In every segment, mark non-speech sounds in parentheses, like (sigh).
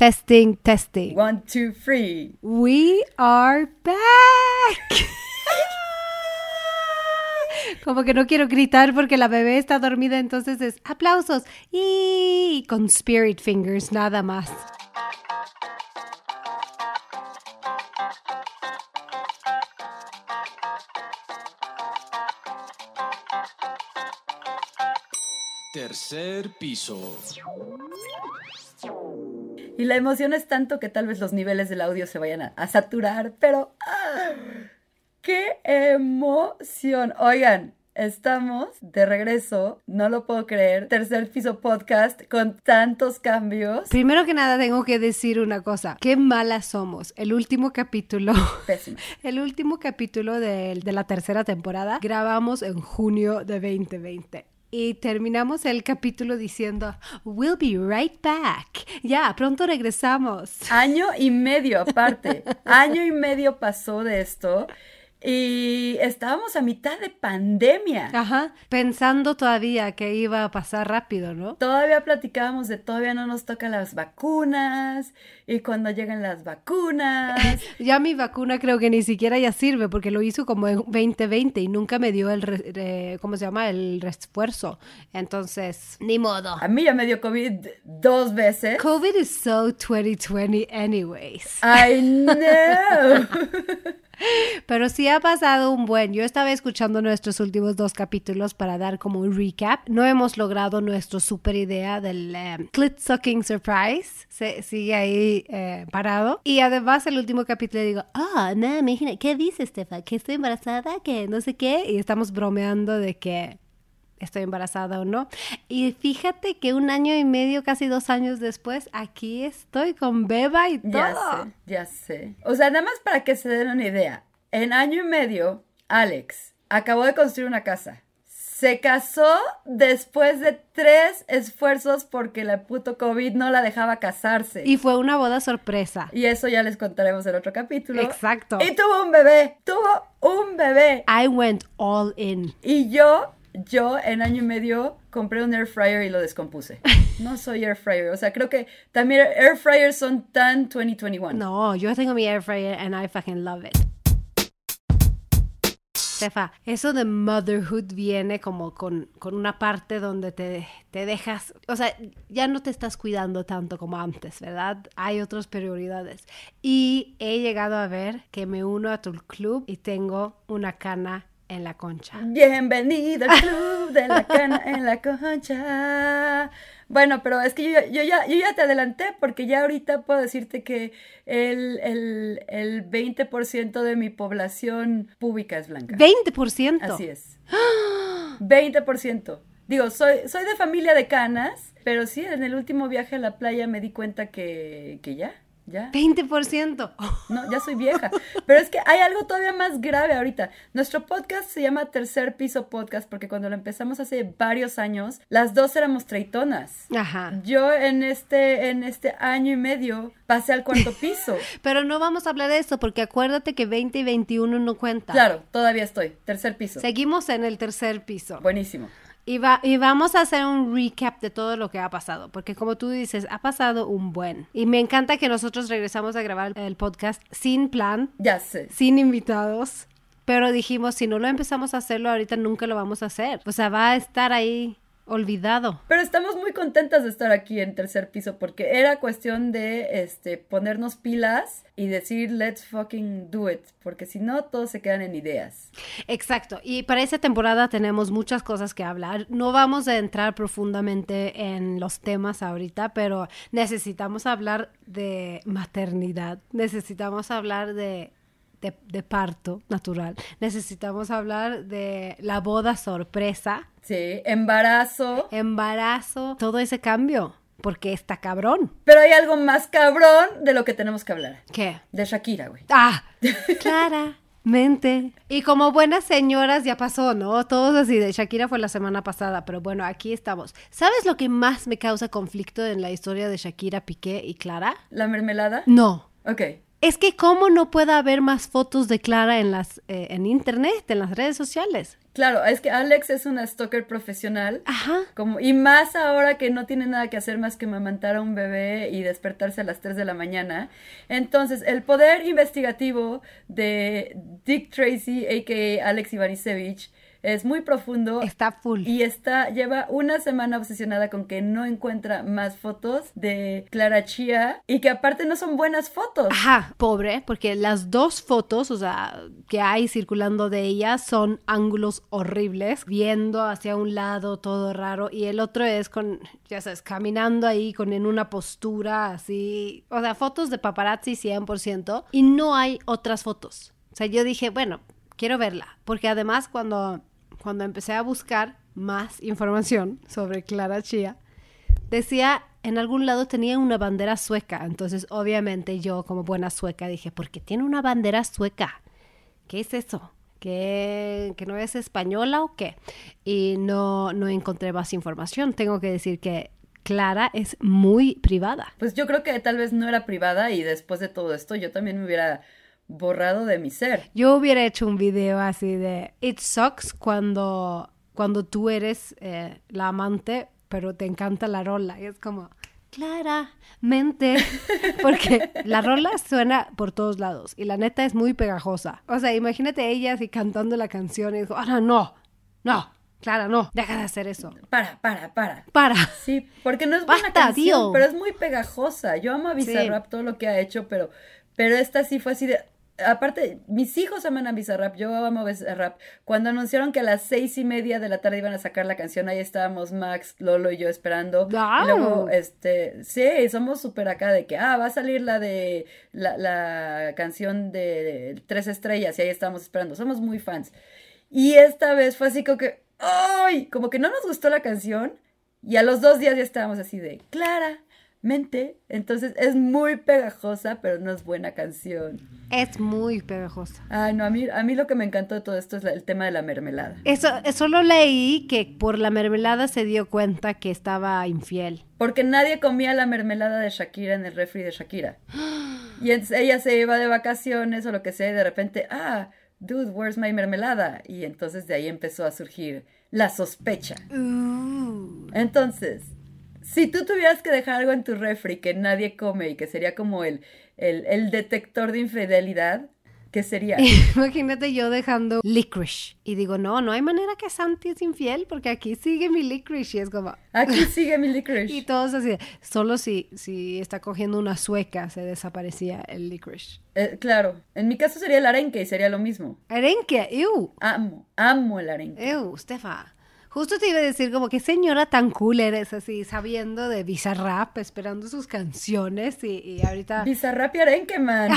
Testing, testing. One, two, three. We are back. (laughs) Como que no quiero gritar porque la bebé está dormida, entonces es aplausos y con spirit fingers nada más. Tercer piso. Y la emoción es tanto que tal vez los niveles del audio se vayan a, a saturar, pero ¡ah! ¡qué emoción! Oigan, estamos de regreso, no lo puedo creer, tercer piso podcast con tantos cambios. Primero que nada tengo que decir una cosa, qué malas somos. El último capítulo, (laughs) Pésimo. el último capítulo de, de la tercera temporada grabamos en junio de 2020. Y terminamos el capítulo diciendo, we'll be right back. Ya, pronto regresamos. Año y medio aparte, (laughs) año y medio pasó de esto y estábamos a mitad de pandemia. Ajá, pensando todavía que iba a pasar rápido, ¿no? Todavía platicábamos de todavía no nos tocan las vacunas y cuando llegan las vacunas. (laughs) Ya mi vacuna creo que ni siquiera ya sirve porque lo hizo como en 2020 y nunca me dio el, re- ¿cómo se llama? El refuerzo. Entonces, ni modo. A mí ya me dio COVID dos veces. COVID is so 2020 anyways. I (laughs) know. (laughs) (laughs) Pero sí ha pasado un buen. Yo estaba escuchando nuestros últimos dos capítulos para dar como un recap. No hemos logrado nuestra super idea del eh, clit sucking surprise. Se, sigue ahí eh, parado. Y además el último capítulo digo, ah, no, imagina, ¿qué dice Estefa? ¿Que estoy embarazada? ¿Que no sé qué? Y estamos bromeando de que estoy embarazada o no. Y fíjate que un año y medio, casi dos años después, aquí estoy con Beba y todo. Ya sé, ya sé. O sea, nada más para que se den una idea. En año y medio, Alex acabó de construir una casa. Se casó después de tres esfuerzos porque la puto COVID no la dejaba casarse. Y fue una boda sorpresa. Y eso ya les contaremos en otro capítulo. Exacto. Y tuvo un bebé, tuvo un bebé. I went all in. Y yo, yo en año y medio compré un air fryer y lo descompuse. (laughs) No soy air fryer, o sea, creo que también air fryers son tan 2021. No, yo tengo mi air fryer and I fucking love it. Stefa, eso de motherhood viene como con, con una parte donde te, te dejas, o sea, ya no te estás cuidando tanto como antes, ¿verdad? Hay otras prioridades. Y he llegado a ver que me uno a tu club y tengo una cana en la concha. Bienvenido al (laughs) club de la cana en la concha. Bueno, pero es que yo, ya- yo ya, yo ya te adelanté porque ya ahorita puedo decirte que el, el, el 20% de mi población pública es blanca. 20%. Así es. 20%. Digo, soy, soy de familia de canas, pero sí, en el último viaje a la playa me di cuenta que, que ya, ya. 20%. No, ya soy vieja. Pero es que hay algo todavía más grave ahorita. Nuestro podcast se llama Tercer Piso Podcast porque cuando lo empezamos hace varios años, las dos éramos treitonas. Ajá. Yo en este, en este año y medio pasé al cuarto piso. (laughs) Pero no vamos a hablar de eso porque acuérdate que 20 y 21 no cuentan. Claro, todavía estoy. Tercer piso. Seguimos en el tercer piso. Buenísimo. Y, va- y vamos a hacer un recap de todo lo que ha pasado, porque como tú dices, ha pasado un buen. Y me encanta que nosotros regresamos a grabar el podcast sin plan, Ya sé. sin invitados, pero dijimos, si no lo empezamos a hacerlo ahorita, nunca lo vamos a hacer. O sea, va a estar ahí olvidado. Pero estamos muy contentas de estar aquí en tercer piso porque era cuestión de este ponernos pilas y decir let's fucking do it, porque si no todos se quedan en ideas. Exacto, y para esta temporada tenemos muchas cosas que hablar. No vamos a entrar profundamente en los temas ahorita, pero necesitamos hablar de maternidad, necesitamos hablar de, de, de parto natural, necesitamos hablar de la boda sorpresa, Sí, embarazo. embarazo, todo ese cambio, porque está cabrón. Pero hay algo más cabrón de lo que tenemos que hablar. ¿Qué? De Shakira, güey. Ah, (laughs) claramente. Y como buenas señoras ya pasó, ¿no? Todos así de Shakira fue la semana pasada, pero bueno, aquí estamos. ¿Sabes lo que más me causa conflicto en la historia de Shakira, Piqué y Clara? ¿La mermelada? No. Ok. Es que cómo no puede haber más fotos de Clara en las eh, en internet, en las redes sociales. Claro, es que Alex es una stalker profesional. Ajá. Como, y más ahora que no tiene nada que hacer más que mamantar a un bebé y despertarse a las 3 de la mañana. Entonces, el poder investigativo de Dick Tracy, a.k.a. Alex Ivanisevich, es muy profundo. Está full. Y está, lleva una semana obsesionada con que no encuentra más fotos de Clara Chia y que aparte no son buenas fotos. Ajá, pobre, porque las dos fotos, o sea, que hay circulando de ella son ángulos horribles, viendo hacia un lado todo raro y el otro es con, ya sabes, caminando ahí con en una postura así, o sea, fotos de paparazzi 100% y no hay otras fotos. O sea, yo dije, bueno, quiero verla, porque además cuando cuando empecé a buscar más información sobre Clara Chia, decía en algún lado tenía una bandera sueca. Entonces, obviamente, yo, como buena sueca, dije, ¿por qué tiene una bandera sueca? ¿Qué es eso? ¿Que, que no es española o qué? Y no, no encontré más información. Tengo que decir que Clara es muy privada. Pues yo creo que tal vez no era privada y después de todo esto yo también me hubiera borrado de mi ser. Yo hubiera hecho un video así de It sucks cuando, cuando tú eres eh, la amante, pero te encanta la rola. Y es como, claramente, (laughs) porque la rola suena por todos lados y la neta es muy pegajosa. O sea, imagínate ella así cantando la canción y digo, ahora no, no. Clara, no, deja de hacer eso. Para, para, para. Para. Sí, porque no es buena Basta, canción, tío. pero es muy pegajosa. Yo amo a Bizarrap todo lo que ha hecho, pero, pero esta sí fue así de, aparte, mis hijos aman a Bizarrap, yo amo a Bizarrap. Cuando anunciaron que a las seis y media de la tarde iban a sacar la canción, ahí estábamos Max, Lolo y yo esperando. Wow. Y luego, este, sí, somos súper acá de que, ah, va a salir la de, la, la canción de Tres Estrellas y ahí estábamos esperando. Somos muy fans. Y esta vez fue así como que, ¡ay! Como que no nos gustó la canción y a los dos días ya estábamos así de, Clara. Mente, entonces es muy pegajosa, pero no es buena canción. Es muy pegajosa. Ay, no, a mí, a mí lo que me encantó de todo esto es la- el tema de la mermelada. Eso, solo leí que por la mermelada se dio cuenta que estaba infiel. Porque nadie comía la mermelada de Shakira en el refri de Shakira. (gasps) Y entonces ella se iba de vacaciones o lo que sea y de repente, ah, dude, where's my mermelada? Y entonces de ahí empezó a surgir la sospecha. Entonces, si tú tuvieras que dejar algo en tu refri que nadie come y que sería como el, el, el detector de infidelidad, ¿qué sería? (laughs) Imagínate yo dejando licorice. Y digo, no, no hay manera que Santi es infiel porque aquí sigue mi licorice. Y es como... (laughs) Aquí sigue mi licorice. (laughs) Y todos así, solo si, si está cogiendo una sueca se desaparecía el licorice. Eh, claro, en mi caso sería el arenque y sería lo mismo. Arenque, ew, Amo, amo el arenque. ew, Stefa. Justo te iba a decir como que señora tan cool eres así, sabiendo de Bizarrap, esperando sus canciones y, y ahorita Bizarrap y arenque, man.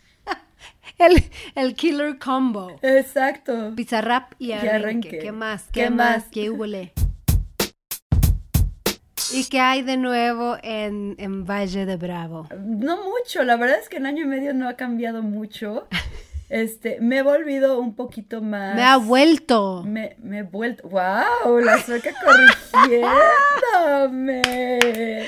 (laughs) el, el killer combo. Exacto. Bizarrap y arenque. ¿Qué más? ¿Qué ¿Qué, más? más? ¿Qué huele? ¿Y qué hay de nuevo en, en Valle de Bravo? No mucho, la verdad es que en año y medio no ha cambiado mucho. (laughs) Este, me he volvido un poquito más. Me ha vuelto. Me, me he vuelto. ¡Wow! La sueca corrigiéndome.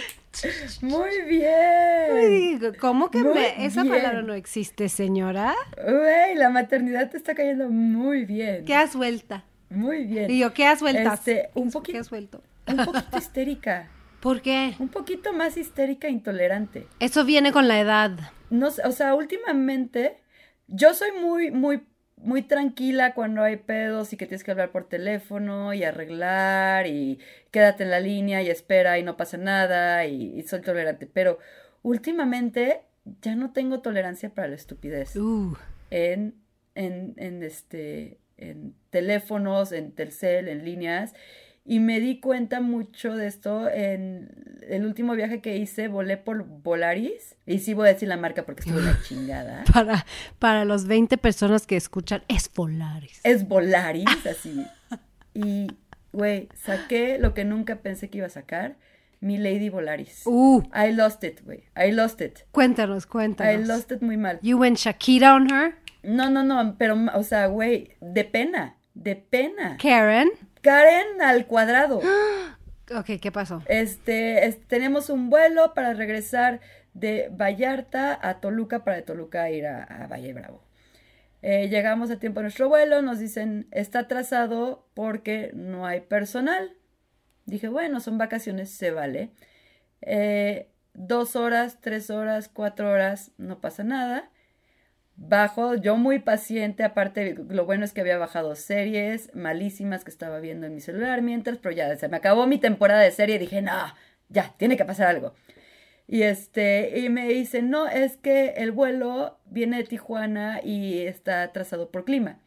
Muy bien. Uy, ¿Cómo que Muy me- esa bien. palabra no existe, señora? Güey, la maternidad te está cayendo muy bien. ¿Qué has vuelta? Muy bien. Y yo, ¿qué has vueltas? Este, un ¿Qué poquito, has vuelto? un poquito histérica. ¿Por qué? Un poquito más histérica e intolerante. Eso viene con la edad. No sé, o sea, últimamente yo soy muy, muy, muy tranquila cuando hay pedos y que tienes que hablar por teléfono y arreglar y quédate en la línea y espera y no pasa nada y, y soy tolerante. Pero últimamente ya no tengo tolerancia para la estupidez Uh, en, en, en este, en teléfonos, en Telcel, en líneas. Y me di cuenta mucho de esto en el último viaje que hice, volé por Volaris. Y sí voy a decir la marca porque estuve una (laughs) chingada. para, para los 20 personas que escuchan, es Polaris. Es Volaris, así. Y, güey, saqué lo que nunca pensé que iba a sacar. Mi Lady Volaris. Uh, I lost it, güey. I lost it. cuéntanos, I cuéntanos. lost it muy mal. You went Shakira on her? No, no, no, pero, o sea, güey, de pena, de pena. Karen? Karen al cuadrado. (gasps) Ok, ¿qué pasó? Este, es- tenemos un vuelo para regresar de Vallarta a Toluca para de Toluca ir a, a Valle Bravo. Eh, llegamos a tiempo a nuestro vuelo, nos dicen está atrasado porque no hay personal. Dije, bueno, son vacaciones, se vale. Eh, dos horas, tres horas, cuatro horas, no pasa nada. Bajo, yo muy paciente, aparte lo bueno es que había bajado series malísimas que estaba viendo en mi celular mientras, pero ya se me acabó mi temporada de serie dije, no, ya, tiene que pasar algo. Y este, y me dice, no, es que el vuelo viene de Tijuana y está atrasado por clima.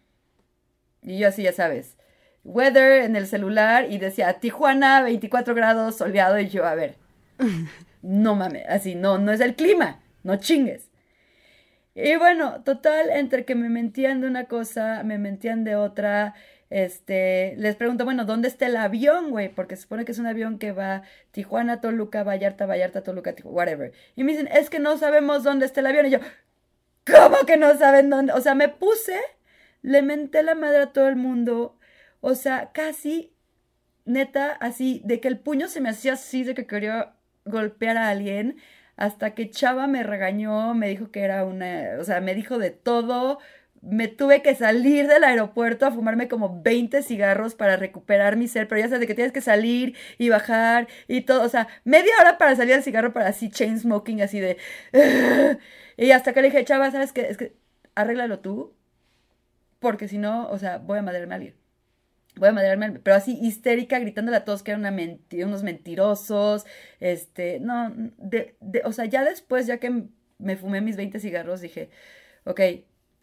Y yo así, ya sabes, weather en el celular y decía, Tijuana, 24 grados, soleado, y yo, a ver, (laughs) no mames, así, no, no es el clima, no chingues. Y bueno, total, entre que me mentían de una cosa, me mentían de otra, este, les pregunto, bueno, ¿dónde está el avión, güey? Porque se supone que es un avión que va Tijuana, Toluca, Vallarta, Vallarta, Toluca, Tijuana, whatever. Y me dicen, es que no sabemos dónde está el avión. Y yo, ¿cómo que no saben dónde? O sea, me puse, le menté la madre a todo el mundo. O sea, casi, neta, así, de que el puño se me hacía así, de que quería golpear a alguien hasta que Chava me regañó, me dijo que era una, o sea, me dijo de todo, me tuve que salir del aeropuerto a fumarme como 20 cigarros para recuperar mi ser, pero ya sabes de que tienes que salir y bajar y todo, o sea, media hora para salir al cigarro para así chain smoking, así de... y hasta que le dije, Chava, ¿sabes qué? Es que arréglalo tú, porque si no, o sea, voy a madrearme a alguien voy a madrearme, pero así histérica, gritándole a todos que eran unos mentirosos, este, no, de, de, o sea, ya después, ya que me fumé mis 20 cigarros, dije, ok,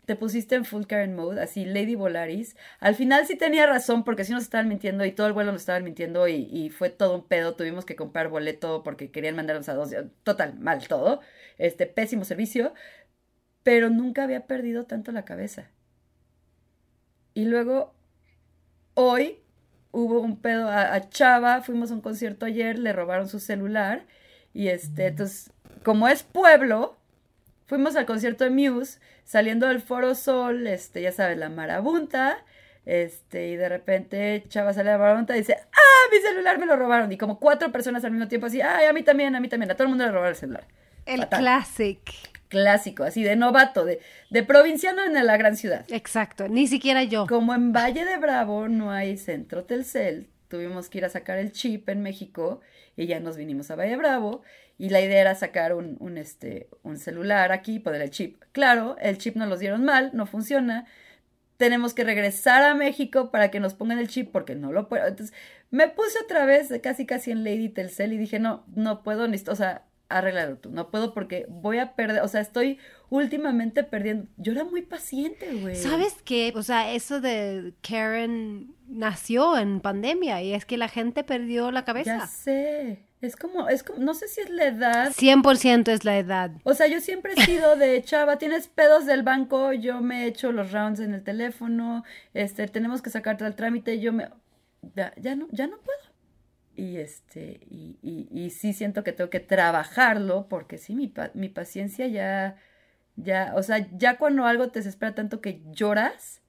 te pusiste en full Karen mode, así Lady Volaris. Al final sí tenía razón porque sí nos estaban mintiendo y todo el vuelo nos estaban mintiendo y, y, fue todo un pedo. Tuvimos que comprar boleto porque querían mandarnos a dos. Total, mal todo. Este, pésimo servicio. Pero nunca había perdido tanto la cabeza. Y luego hoy hubo un pedo a, Chava, fuimos a un concierto ayer, le robaron su celular y este, entonces, como es pueblo, fuimos al concierto de Muse, saliendo del Foro Sol, este, ya sabes, la marabunta, este, y de repente Chava sale a la marabunta y dice, ¡ah, mi celular me lo robaron! Y como cuatro personas al mismo tiempo así, ¡ay, a mí también, a mí también! A todo el mundo le robaron el celular. El classic clásico, así de novato, de, de provinciano en la gran ciudad. Exacto, ni siquiera yo. Como en Valle de Bravo no hay centro Telcel, tuvimos que ir a sacar el chip en México y ya nos vinimos a Valle Bravo y la idea era sacar un, un, este, un celular aquí, poner el chip. Claro, el chip nos lo dieron mal, no funciona. Tenemos que regresar a México para que nos pongan el chip porque no lo puedo. Entonces me puse otra vez casi casi en Lady Telcel y dije, no, no puedo, o sea, arréglalo tú. No puedo porque voy a perder, o sea, estoy últimamente perdiendo. Yo era muy paciente, güey. ¿Sabes qué? O sea, eso de Karen nació en pandemia y es que la gente perdió la cabeza. Ya sé. Es como, es como, no sé si es la edad. 100% es la edad. O sea, yo siempre he sido de, (laughs) chava, tienes pedos del banco, yo me he hecho los rounds en el teléfono, este, tenemos que sacarte al trámite, yo me, ya, ya no, ya no puedo y este y, y, y, sí siento que tengo que trabajarlo porque sí mi, mi paciencia ya ya o sea ya cuando algo te desespera tanto que lloras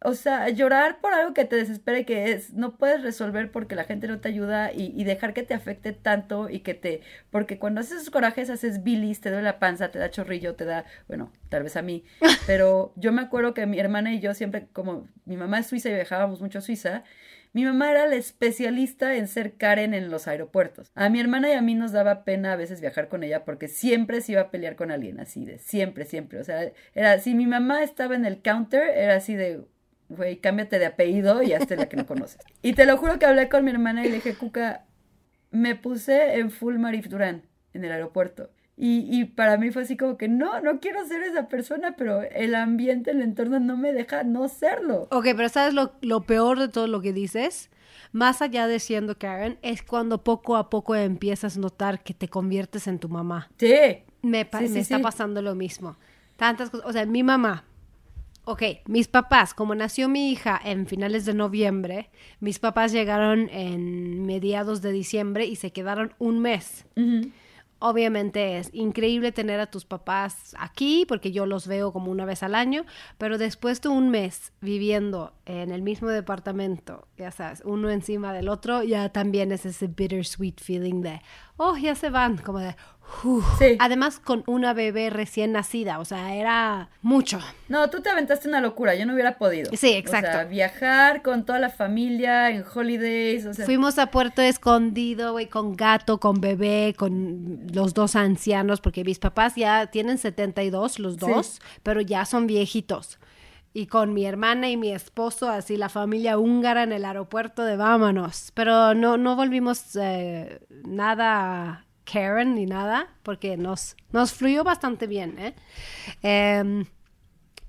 o sea llorar por algo que te desespera y que es no puedes resolver porque la gente no te ayuda y, y dejar que te afecte tanto y que te porque cuando haces esos corajes haces bilis te duele la panza te da chorrillo te da bueno tal vez a mí (laughs) pero yo me acuerdo que mi hermana y yo siempre como mi mamá es suiza y viajábamos mucho a Suiza mi mamá era la especialista en ser Karen en los aeropuertos. A mi hermana y a mí nos daba pena a veces viajar con ella porque siempre se iba a pelear con alguien así de siempre, siempre. O sea, era si mi mamá estaba en el counter, era así de güey, cámbiate de apellido y hazte la que no conoces. (laughs) Y te lo juro que hablé con mi hermana y le dije, Cuca, me puse en full Marif Durán en el aeropuerto. Y, y, para mí fue así como que no, no quiero ser esa persona, pero el ambiente, el entorno no me deja no serlo. Ok, pero ¿sabes lo, lo peor de todo lo que dices? Más allá de siendo Karen, es cuando poco a poco empiezas a notar que te conviertes en tu mamá. Sí. Me, Sí, sí, me está pasando lo mismo. Tantas cosas. O sea, mi mamá. Ok, mis papás, como nació mi hija en finales de noviembre, mis papás llegaron en mediados de diciembre y se quedaron un mes. Ujú. Obviamente es increíble tener a tus papás aquí porque yo los veo como una vez al año, pero después de un mes viviendo en el mismo departamento, ya sabes, uno encima del otro, ya también es ese bittersweet feeling de, oh, ya se van, como de, Sí. Además con una bebé recién nacida, o sea, era mucho. No, tú te aventaste una locura, yo no hubiera podido. Sí, exacto. O sea, viajar con toda la familia en holidays, o sea, Fuimos a Puerto Escondido, güey, con gato, con bebé, con los dos ancianos, porque mis papás ya tienen 72, los dos, pero ya son viejitos. Y con mi hermana y mi esposo, así la familia húngara en el aeropuerto de vámonos. Pero no, no volvimos eh, nada Karen ni nada, porque nos, nos fluyó bastante bien, ¿eh? Em,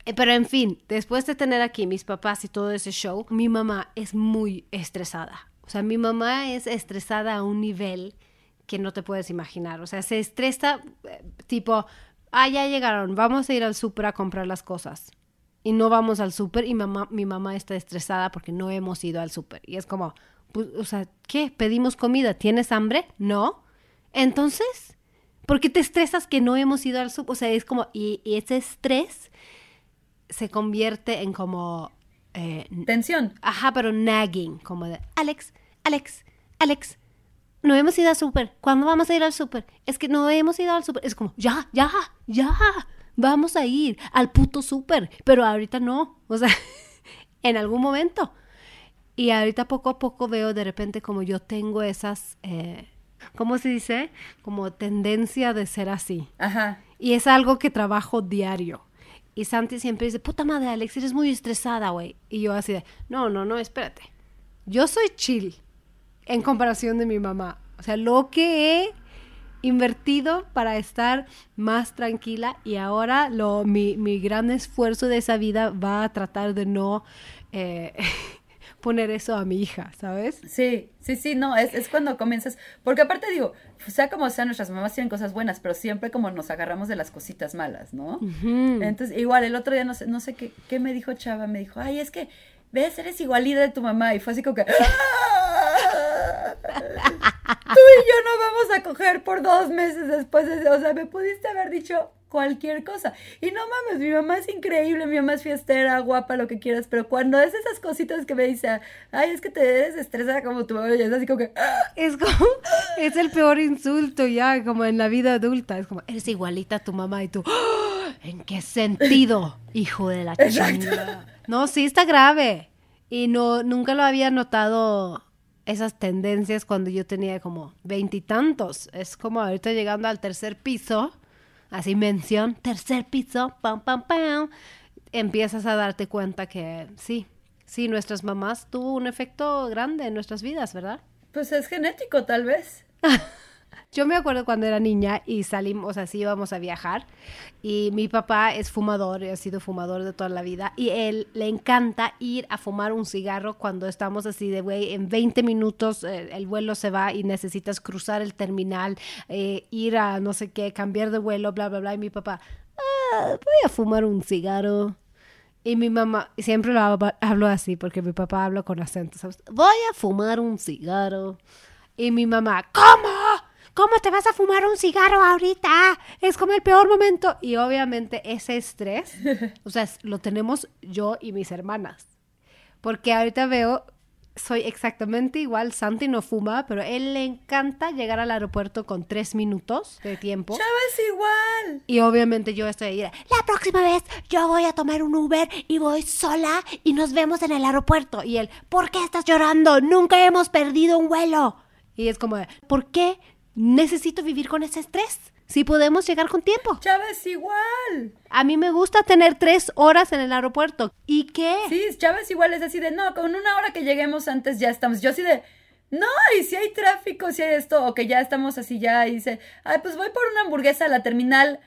eh, pero en fin, después de tener aquí mis papás y todo ese show, mi mamá es muy estresada. O sea, mi mamá es estresada a un nivel que no te puedes imaginar. O sea, se estresa eh, tipo, ah, ya llegaron, vamos a ir al súper a comprar las cosas. Y no vamos al súper y mamá, mi mamá está estresada porque no hemos ido al súper. Y es como, pues, o sea, ¿qué? ¿Pedimos comida? ¿Tienes hambre? No. Entonces, ¿por qué te estresas que no hemos ido al súper? O sea, es como, y, y ese estrés se convierte en como... eh, tensión. Ajá, pero nagging, como de, Alex, Alex, Alex, no hemos ido al súper. ¿Cuándo vamos a ir al súper? Es que no hemos ido al súper. Es como, ya, ya, ya, vamos a ir al puto súper, pero ahorita no. O sea, (laughs) en algún momento. Y ahorita poco a poco veo de repente como yo tengo esas, eh, ¿cómo se dice? Como tendencia de ser así. Ajá. Y es algo que trabajo diario. Y Santi siempre dice, puta madre, Alex, eres muy estresada, güey. Y yo así de, no, no, no, espérate. Yo soy chill en comparación de mi mamá. O sea, lo que he invertido para estar más tranquila y ahora lo, mi, mi gran esfuerzo de esa vida va a tratar de no eh, (laughs) poner eso a mi hija, ¿sabes? Sí, sí, sí, no, es, es cuando comienzas, porque aparte digo, sea como sea, nuestras mamás tienen cosas buenas, pero siempre como nos agarramos de las cositas malas, ¿no? Entonces, igual, el otro día no sé, no sé qué, qué me dijo Chava, me dijo, ay, es que, ves, eres igualita de tu mamá, y fue así como que... "Ah, (laughs) Tú y yo no vamos a coger por dos meses después de eso. O sea, me pudiste haber dicho cualquier cosa. Y no mames, mi mamá es increíble, mi mamá es fiestera, guapa, lo que quieras, pero cuando es esas cositas que me dice, ay, es que te desestresa como tu mamá, y es así como que, "Ah". Es como, es el peor insulto ya, como en la vida adulta. Es como, eres igualita a tu mamá y tú, "Ah, ¿en qué sentido? Hijo de la chingada. No, sí está grave. Y no, nunca lo había notado esas tendencias cuando yo tenía como veintitantos. Es como ahorita llegando al tercer piso, así mención, tercer piso, pam, pam, pam. Empiezas a darte cuenta que sí, sí, nuestras mamás tuvo un efecto grande en nuestras vidas, ¿verdad? pues es genético tal vez. (laughs) Yo me acuerdo cuando era niña y salimos, así íbamos a viajar y mi papá es fumador, ha sido fumador de toda la vida y él le encanta ir a fumar un cigarro cuando estamos así de, güey, en 20 minutos eh, el vuelo se va y necesitas cruzar el terminal, eh, ir a no sé qué, cambiar de vuelo, bla, bla, bla. Y mi papá, "Ah, voy a fumar un cigarro. Y mi mamá, siempre lo hablo, hablo así porque mi papá habla con acento, ¿sabes? Voy a fumar un cigarro. Y mi mamá, ¿cómo? ¿Cómo te vas a fumar un cigarro ahorita? Es como el peor momento. Y obviamente ese estrés, (laughs) o sea, lo tenemos yo y mis hermanas. Porque ahorita veo, soy exactamente igual. Santi no fuma, pero él le encanta llegar al aeropuerto con tres minutos de tiempo. Chava es igual. Y obviamente yo estoy ahí. La próxima vez yo voy a tomar un Uber y voy sola y nos vemos en el aeropuerto. Y él, ¿por qué estás llorando? Nunca hemos perdido un vuelo. Y es como, ¿por qué necesito vivir con ese estrés? Si podemos llegar con tiempo. Chava es igual. A mí me gusta tener tres horas en el aeropuerto. ¿Y qué? Sí, Chava es igual, es así de, no, con una hora que lleguemos antes ya estamos. Yo así de, no, y si hay tráfico, si hay esto, o que ya estamos así ya, y dice, ay, pues voy por una hamburguesa a la terminal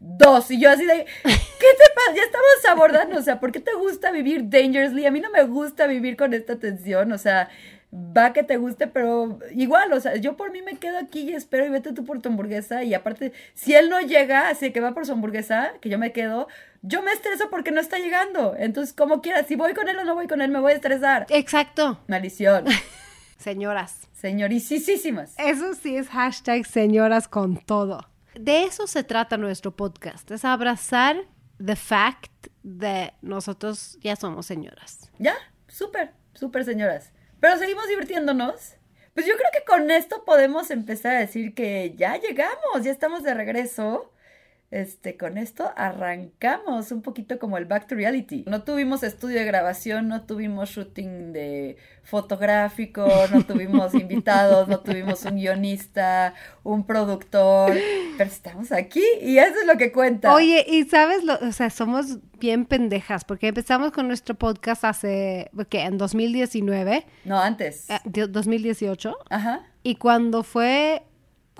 2. Y yo así de, ¿qué te pasa? Ya estamos abordando, o sea, ¿por qué te gusta vivir dangerously? A mí no me gusta vivir con esta tensión, o sea, va que te guste, pero igual, o sea, yo por mí me quedo aquí y espero y vete tú por tu hamburguesa. Y aparte, si él no llega, así que va por su hamburguesa, que yo me quedo, yo me estreso porque no está llegando. Entonces, como quieras, si voy con él o no voy con él, me voy a estresar. Exacto. Maldición. (laughs) Señoras. Señoricísimas. Eso sí es hashtag señoras con todo. De eso se trata nuestro podcast, es abrazar the fact de nosotros ya somos señoras. Ya, súper, súper señoras. Pero seguimos divirtiéndonos. Pues yo creo que con esto podemos empezar a decir que ya llegamos, ya estamos de regreso. Este, con esto arrancamos un poquito como el back to reality. No tuvimos estudio de grabación, no tuvimos shooting de fotográfico, no (laughs) tuvimos invitados, no tuvimos un guionista, un productor, pero estamos aquí y eso es lo que cuenta. Oye, y sabes, lo, o sea, somos bien pendejas porque empezamos con nuestro podcast hace, ¿qué? En 2019. No, antes. Eh, 2018. Ajá. Y cuando fue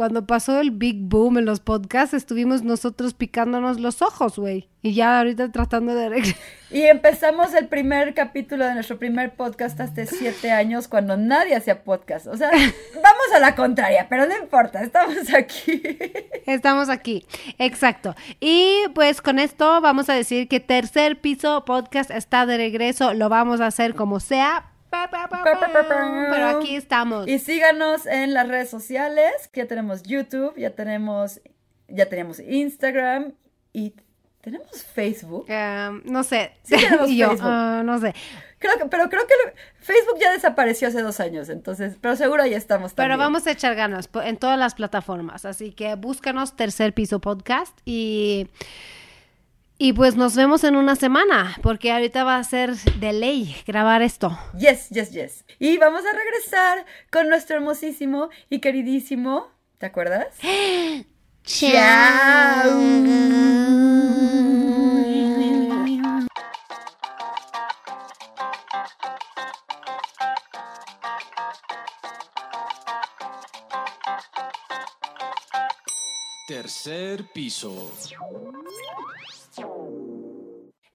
cuando pasó el big boom en los podcasts, estuvimos nosotros picándonos los ojos, güey. Y ya ahorita tratando de... (laughs) Y empezamos el primer capítulo de nuestro primer podcast hace siete años cuando nadie hacía podcast. O sea, (laughs) vamos a la contraria, pero no importa, estamos aquí. (laughs) Estamos aquí, exacto. Y pues con esto vamos a decir que Tercer Piso Podcast está de regreso. Lo vamos a hacer como sea, pero aquí estamos. Y síganos en las redes sociales. Ya tenemos YouTube, ya tenemos, ya tenemos Instagram y tenemos Facebook. Um, no sé. Sí tenemos (laughs) yo, Facebook. uh, no sé. Creo que, pero creo que lo- Facebook ya desapareció hace dos años, entonces, pero seguro ya estamos también. Pero vamos a echar ganas en todas las plataformas. Así que búscanos Tercer Piso Podcast y. Y pues nos vemos en una semana, porque ahorita va a ser de ley grabar esto. Yes, yes, yes. Y vamos a regresar con nuestro hermosísimo y queridísimo, ¿te acuerdas? (gasps) Tercer piso.